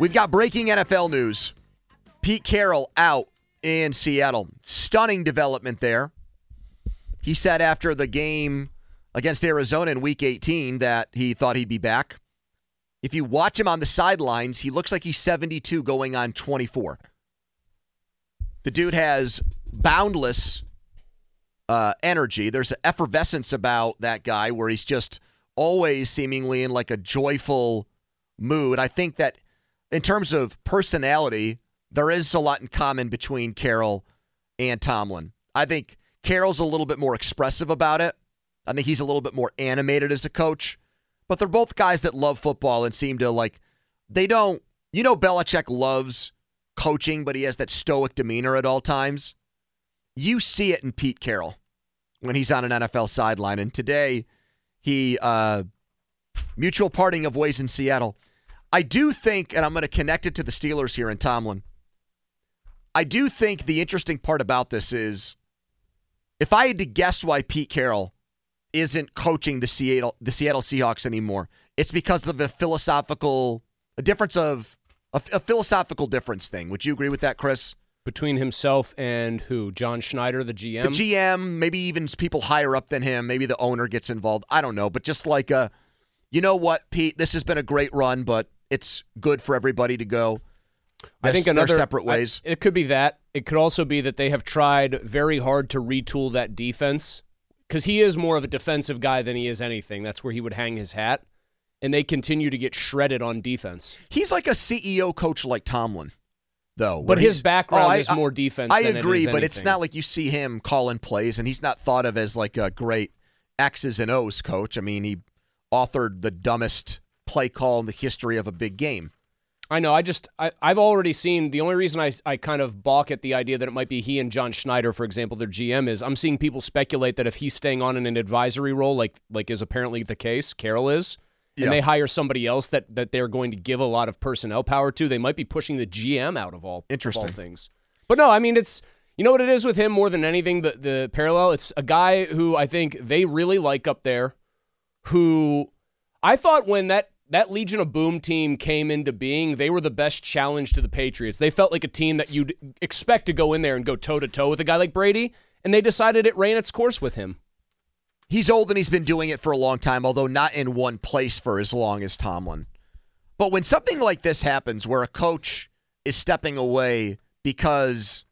We've got breaking NFL news. Pete Carroll out in Seattle. Stunning development there. He said after the game against Arizona in week 18 that he thought he'd be back. If you watch him on the sidelines, he looks like he's 72 going on 24. The dude has boundless uh, energy. There's an effervescence about that guy where he's just always seemingly in like a joyful mood. I think that in terms of personality, there is a lot in common between Carroll and Tomlin. I think Carroll's a little bit more expressive about it. I think he's a little bit more animated as a coach. But they're both guys that love football and seem to like they don't you know Belichick loves coaching, but he has that stoic demeanor at all times. You see it in Pete Carroll when he's on an NFL sideline. And today he uh mutual parting of ways in Seattle. I do think, and I'm going to connect it to the Steelers here and Tomlin. I do think the interesting part about this is if I had to guess why Pete Carroll isn't coaching the Seattle the Seattle Seahawks anymore, it's because of a philosophical a difference of a, a philosophical difference thing. Would you agree with that, Chris? Between himself and who? John Schneider, the GM? The GM, maybe even people higher up than him, maybe the owner gets involved. I don't know, but just like a you know what, Pete, this has been a great run, but it's good for everybody to go. I think another separate ways. I, it could be that. It could also be that they have tried very hard to retool that defense because he is more of a defensive guy than he is anything. That's where he would hang his hat. And they continue to get shredded on defense. He's like a CEO coach like Tomlin, though. But his background oh, I, is more defense. I agree, it but it's not like you see him calling plays, and he's not thought of as like a great X's and O's coach. I mean, he authored the dumbest play call in the history of a big game. I know. I just I, I've already seen the only reason I I kind of balk at the idea that it might be he and John Schneider, for example, their GM is I'm seeing people speculate that if he's staying on in an advisory role, like like is apparently the case, Carroll is, and Yeah. they hire somebody else that that they're going to give a lot of personnel power to, they might be pushing the GM out of all of all Interesting. things. But no, I mean it's you know what it is with him more than anything the the parallel. It's a guy who I think they really like up there, who I thought when that that Legion of Boom team came into being, they were the best challenge to the Patriots. They felt like a team that you'd expect to go in there and go toe to toe with a guy like Brady, and they decided it ran its course with him. He's old and he's been doing it for a long time, although not in one place for as long as Tomlin. But when something like this happens, where a coach is stepping away because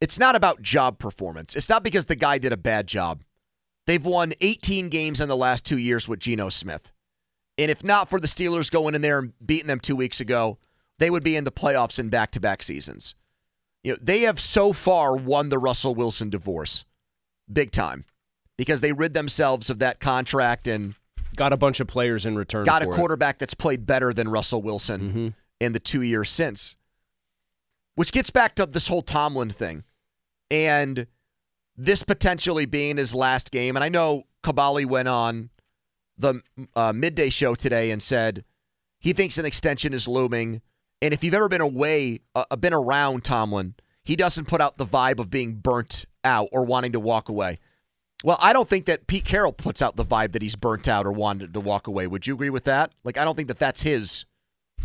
it's not about job performance, it's not because the guy did a bad job. They've won 18 games in the last two years with Geno Smith. And if not for the Steelers going in there and beating them two weeks ago, they would be in the playoffs in back to back seasons. You know, they have so far won the Russell Wilson divorce big time because they rid themselves of that contract and Got a bunch of players in return. got a for it. quarterback that's played better than Russell Wilson Mhm. in the two years since. Which gets back to this whole Tomlin thing and this potentially being his last game. And I know Kaboly went on the uh, midday show today and said he thinks an extension is looming. And if you've ever been away, uh, been around Tomlin, he doesn't put out the vibe of being burnt out or wanting to walk away. Well, I don't think that Pete Carroll puts out the vibe that he's burnt out or wanted to walk away. Would you agree with that? Like, I don't think that that's his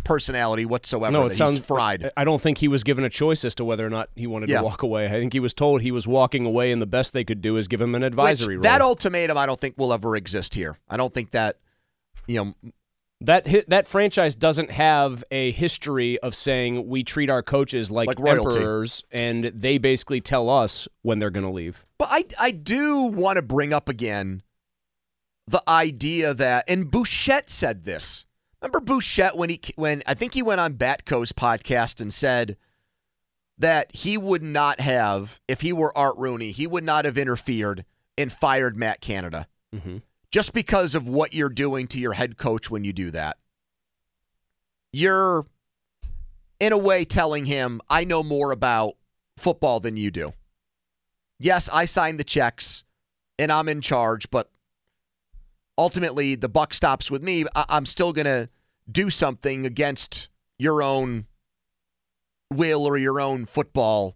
personality whatsoever. No, that it sounds he's fried. I don't think he was given a choice as to whether or not he wanted Yeah. to walk away. I think he was told he was walking away, and the best they could do is give him an Which, advisory role. that ultimatum, I don't think will ever exist here. I don't think that, you know, That that franchise doesn't have a history of saying we treat our coaches like, Like emperors, and they basically tell us when they're going to leave. But I I do want to bring up again the idea that and Bouchette said this. Remember Bouchette when he when I think he went on Batco's podcast and said that he would not have if he were Art Rooney, he would not have interfered and fired Matt Canada Mm-hmm. just because of what you're doing to your head coach when you do that. You're in a way telling him, I know more about football than you do. Yes, I signed the checks and I'm in charge, but ultimately the buck stops with me. I- I'm still going to do something against your own will or your own football.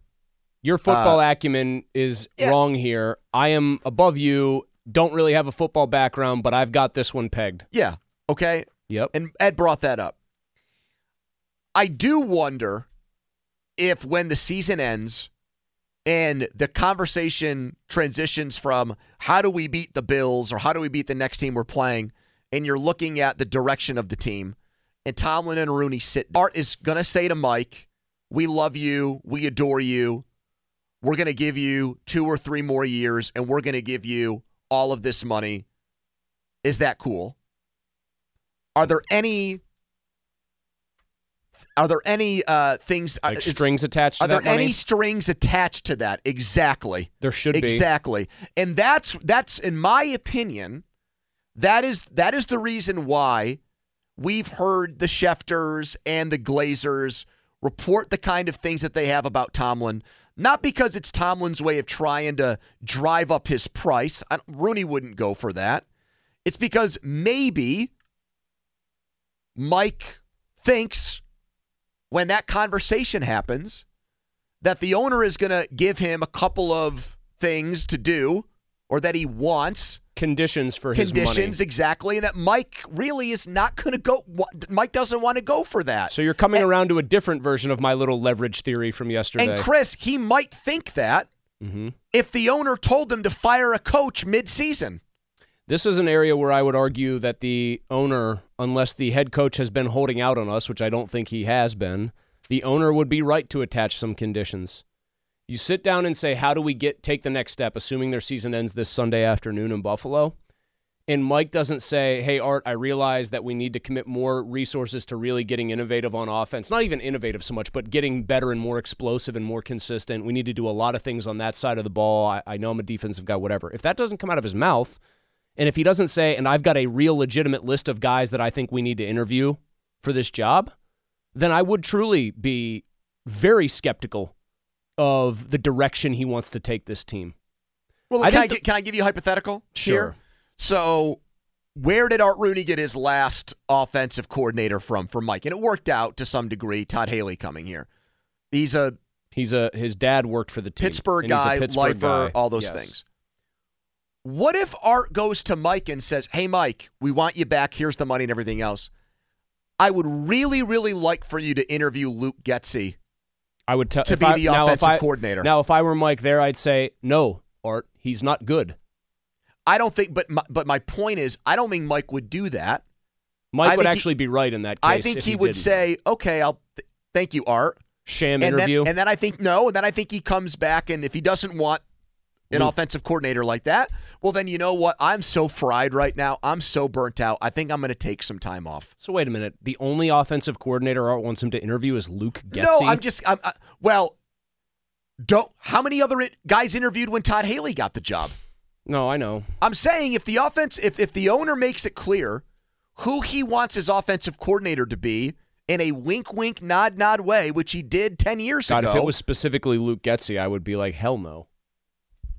Your football acumen is Uh, yeah. wrong here. I am above you. Don't really have a football background, but I've got this one pegged. Yeah. Okay. Yep. And Ed brought that up. I do wonder if when the season ends and the conversation transitions from how do we beat the Bills or how do we beat the next team we're playing, and you're looking at the direction of the team, and Tomlin and Rooney sit, Art is going to say to Mike, We love you. We adore you. We're going to give you two or three more years, and we're going to give you all of this money. Is that cool? Are there any? Are there any uh, things? uh, Like is- strings attached to that? are there money? any strings attached to that? Exactly. there should be. Exactly. And that's that's in my opinion, that is that is the reason why we've heard the Schefters and the Glazers report the kind of things that they have about Tomlin. Not because it's Tomlin's way of trying to drive up his price. I, Rooney wouldn't go for that. It's because maybe Mike thinks when that conversation happens that the owner is going to give him a couple of things to do or that he wants Conditions for his money. conditions exactly and that Mike really is not going to go Mike doesn't want to go for that. So you're coming around to a different version of my little leverage theory from yesterday. and Chris, he might think that hmm if the owner told him to fire a coach mid-season. This is an area where I would argue that the owner, unless the head coach has been holding out on us, which I don't think he has been, the owner would be right to attach some conditions. You sit down and say, "How do we get take the next step?" Assuming their season ends this Sunday afternoon in Buffalo, and Mike doesn't say, "Hey Art, I realize that we need to commit more resources to really getting innovative on offense. Not even innovative so much, but getting better and more explosive and more consistent. We need to do a lot of things on that side of the ball. I, I know I'm a defensive guy, whatever. If that doesn't come out of his mouth, and if he doesn't say, and I've got a real legitimate list of guys that I think we need to interview for this job, then I would truly be very skeptical of the direction he wants to take this team. Well, I can I, can I give you a hypothetical? Sure. Here? So, where did Art Rooney get his last offensive coordinator from for Mike? And it worked out to some degree. Todd Haley coming here. He's a He's a his dad worked for the team. Pittsburgh and he's a guy, Pittsburgh lifer, guy. all those Yes. things. What if Art goes to Mike and says, "Hey, Mike, we want you back. Here's the money and everything else." I would really, really like for you to interview Luke Getsy I would tell to be I- the offensive I- coordinator. Now, if I were Mike there, I'd say no, Art. He's not good. I don't think, but my, but my point is, I don't think Mike would do that. Mike I would think he- actually be right in that case. I think he, he would didn't. say, "Okay, I'll th- thank you, Art." sham and interview. Then, and then I think no, and then I think he comes back, and if he doesn't want an Luke. offensive coordinator like that, well, then you know what? I'm so fried right now. I'm so burnt out. I think I'm going to take some time off. so wait a minute. The only offensive coordinator Art wants him to interview is Luke Getsy. No, I'm just. I'm, I, well, don't. How many other guys interviewed when Todd Haley got the job? No, I know. I'm saying if the offense, if if the owner makes it clear who he wants his offensive coordinator to be in a wink, wink, nod, nod way, which he did ten years God, ago. if it was specifically Luke Getsy, I would be like, hell no.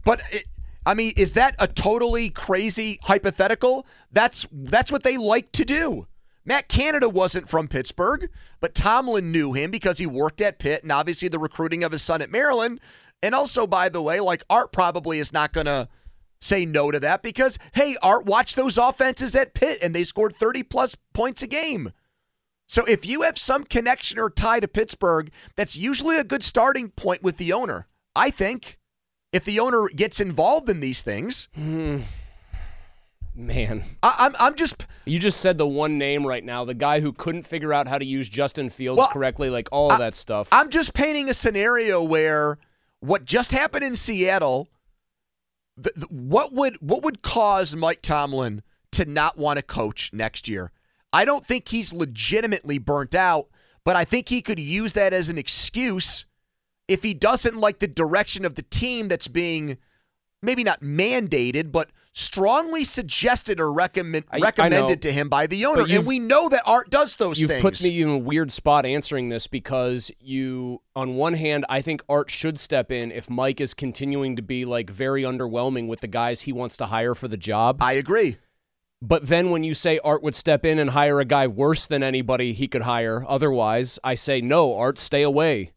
But it, I mean, is that a totally crazy hypothetical? That's that's what they like to do. Matt Canada wasn't from Pittsburgh, but Tomlin knew him because he worked at Pitt and obviously the recruiting of his son at Maryland. And also, by the way, like Art probably is not going to say no to that because, hey, Art, watch those offenses at Pitt and they scored 30 plus points a game. So if you have some connection or tie to Pittsburgh, that's usually a good starting point with the owner. I think if the owner gets involved in these things, hmm. Man, I, I'm I'm just you just said the one name right now, the guy who couldn't figure out how to use Justin Fields Well, correctly, like all of that stuff. I'm just painting a scenario where what just happened in Seattle, th- th- what would what would cause Mike Tomlin to not want to coach next year? I don't think he's legitimately burnt out, but I think he could use that as an excuse if he doesn't like the direction of the team that's being maybe not mandated, but strongly suggested or recommend, I- I know. recommended to him by the owner. And we know that Art does those You've things. put me in a weird spot answering this because you, on one hand, I think Art should step in if Mike is continuing to be like very underwhelming with the guys he wants to hire for the job. I agree. But then when you say Art would step in and hire a guy worse than anybody he could hire otherwise, I say no, Art, stay away.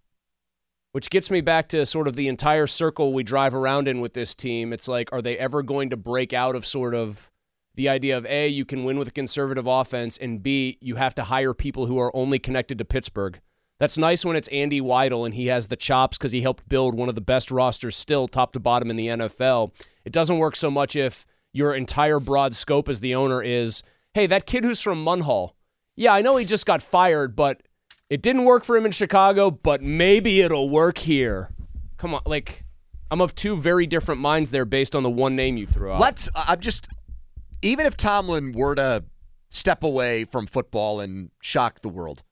Which gets me back to sort of the entire circle we drive around in with this team. It's like, are they ever going to break out of sort of the idea of A, you can win with a conservative offense, and B, you have to hire people who are only connected to Pittsburgh? That's nice when it's Andy Weidl and he has the chops because he helped build one of the best rosters still, top to bottom in the NFL. It doesn't work so much if your entire broad scope as the owner is, hey, that kid who's from Munhall, yeah, I know he just got fired, but it didn't work for him in Chicago, but maybe it'll work here. Come on, like I'm of two very different minds there based on the one name you threw out. Let's. I'm just. Even if Tomlin were to step away from football and shock the world,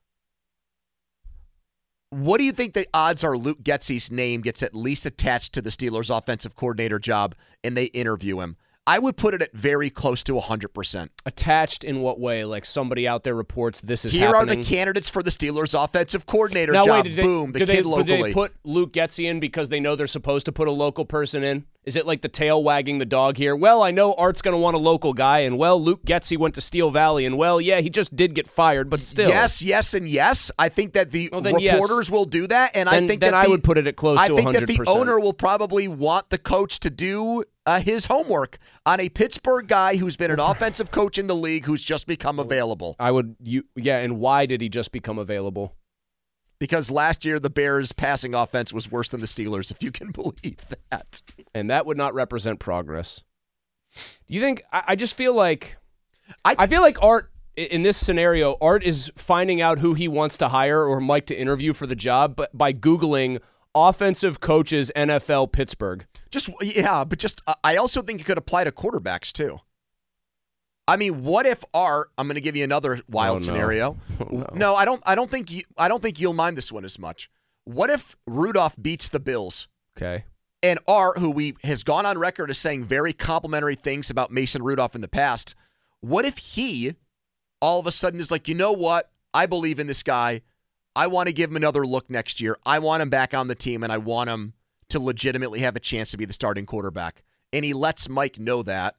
what do you think the odds are Luke Getsy's name gets at least attached to the Steelers' offensive coordinator job and they interview him? I would put it at very close to 100%. Attached in what way? Like somebody out there reports this is Here happening. are the candidates for the Steelers' offensive coordinator now job. wait, they, Boom, the did kid they, locally. They put Luke Getsy in because they know they're supposed to put a local person in? Is it like the tail wagging the dog here? Well, I know Art's going to want a local guy, and well, Luke Getsy went to Steel Valley, and well, yeah, he just did get fired, but still. Yes, yes, and yes. I think that the Well, then yes. reporters will do that, and I think then that I the- would put it at close I to think that the owner will probably want the coach to do uh, his homework on a Pittsburgh guy who's been an offensive coach in the league who's just become available. I would you yeah, and why did he just become available? Because last year the Bears' passing offense was worse than the Steelers, if you can believe that. And that would not represent progress. Do you think I, I just feel like I- I feel like Art in this scenario, Art is finding out who he wants to hire or Mike to interview for the job, but by Googling offensive coaches NFL Pittsburgh. Just yeah, but just uh, I also think it could apply to quarterbacks too. I mean, what if Art? I'm going to give you another wild Oh, no. scenario. Oh, no. I don't. I don't think you. I don't think you'll mind this one as much. What if Rudolph beats the Bills? Okay. And Art, who we has gone on record as saying very complimentary things about Mason Rudolph in the past, what if he all of a sudden is like, you know what? I believe in this guy. I want to give him another look next year. I want him back on the team, and I want him to legitimately have a chance to be the starting quarterback. And he lets Mike know that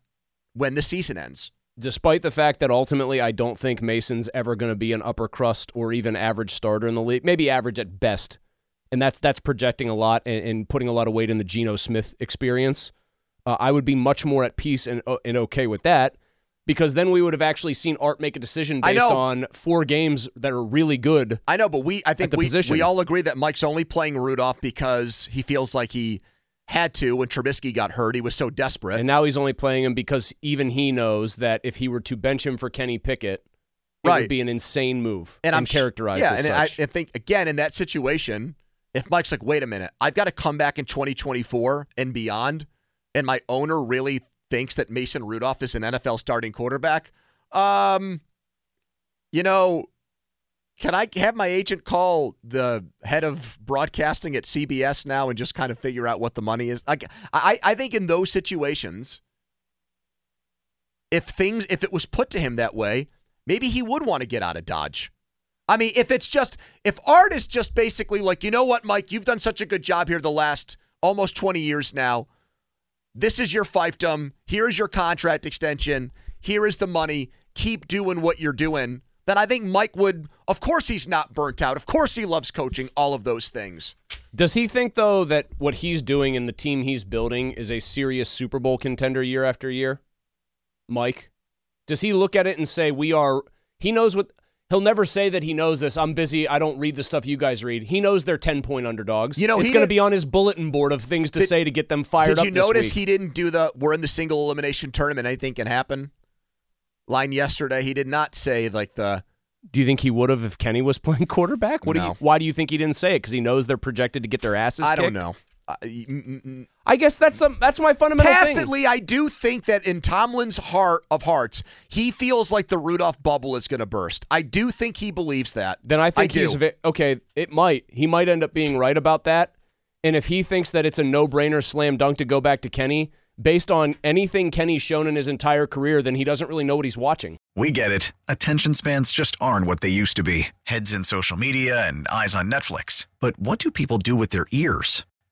when the season ends. Despite the fact that ultimately I don't think Mason's ever going to be an upper crust or even average starter in the league, maybe average at best. And that's that's projecting a lot and, and putting a lot of weight in the Geno Smith experience. Uh, I would be much more at peace and uh, and okay with that because then we would have actually seen Art make a decision based on four games that are really good. I know, but we I think we, position. we all agree that Mike's only playing Rudolph because he feels like he had to when Trubisky got hurt. He was so desperate. And now he's only playing him because even he knows that if he were to bench him for Kenny Pickett, it Right. would be an insane move and I'm characterized Yeah, as and I. I think again in that situation, if Mike's like, wait a minute, I've got to come back in 2024 and beyond, and my owner really thinks that Mason Rudolph is an NFL starting quarterback, um, you know, can I have my agent call the head of broadcasting at CBS now and just kind of figure out what the money is? Like, I, I think in those situations, if things, if it was put to him that way, maybe he would want to get out of Dodge. I mean, if it's just, if Art is just basically like, you know what, Mike, you've done such a good job here the last almost 20 years now. This is your fiefdom. Here is your contract extension. Here is the money. Keep doing what you're doing. Then I think Mike would, of course, he's not burnt out. Of course, he loves coaching, all of those things. Does he think though that what he's doing and the team he's building is a serious Super Bowl contender year after year? Mike, does he look at it and say we are? He knows what. He'll never say that he knows this. I'm busy. I don't read the stuff you guys read. He knows they're ten point underdogs. You know, it's going to be on his bulletin board of things to Did- say to get them fired up. Did you notice week. he didn't do the we're in the single elimination tournament, anything can happen? line yesterday. He did not say like the Do you think he would have if Kenny was playing quarterback? What do you? Why do you think he didn't say it? Because he knows they're projected to get their asses. I don't know. I guess that's the, that's my fundamental thing. Tacitly, I do think that in Tomlin's heart of hearts, he feels like the Rudolph bubble is going to burst. I do think he believes that. Then I think do. he's ve- okay. It might. He might end up being right about that. And if he thinks that it's a no-brainer slam dunk to go back to Kenny, based on anything Kenny's shown in his entire career, then he doesn't really know what he's watching. We get it. Attention spans just aren't what they used to be heads in social media and eyes on Netflix. But what do people do with their ears?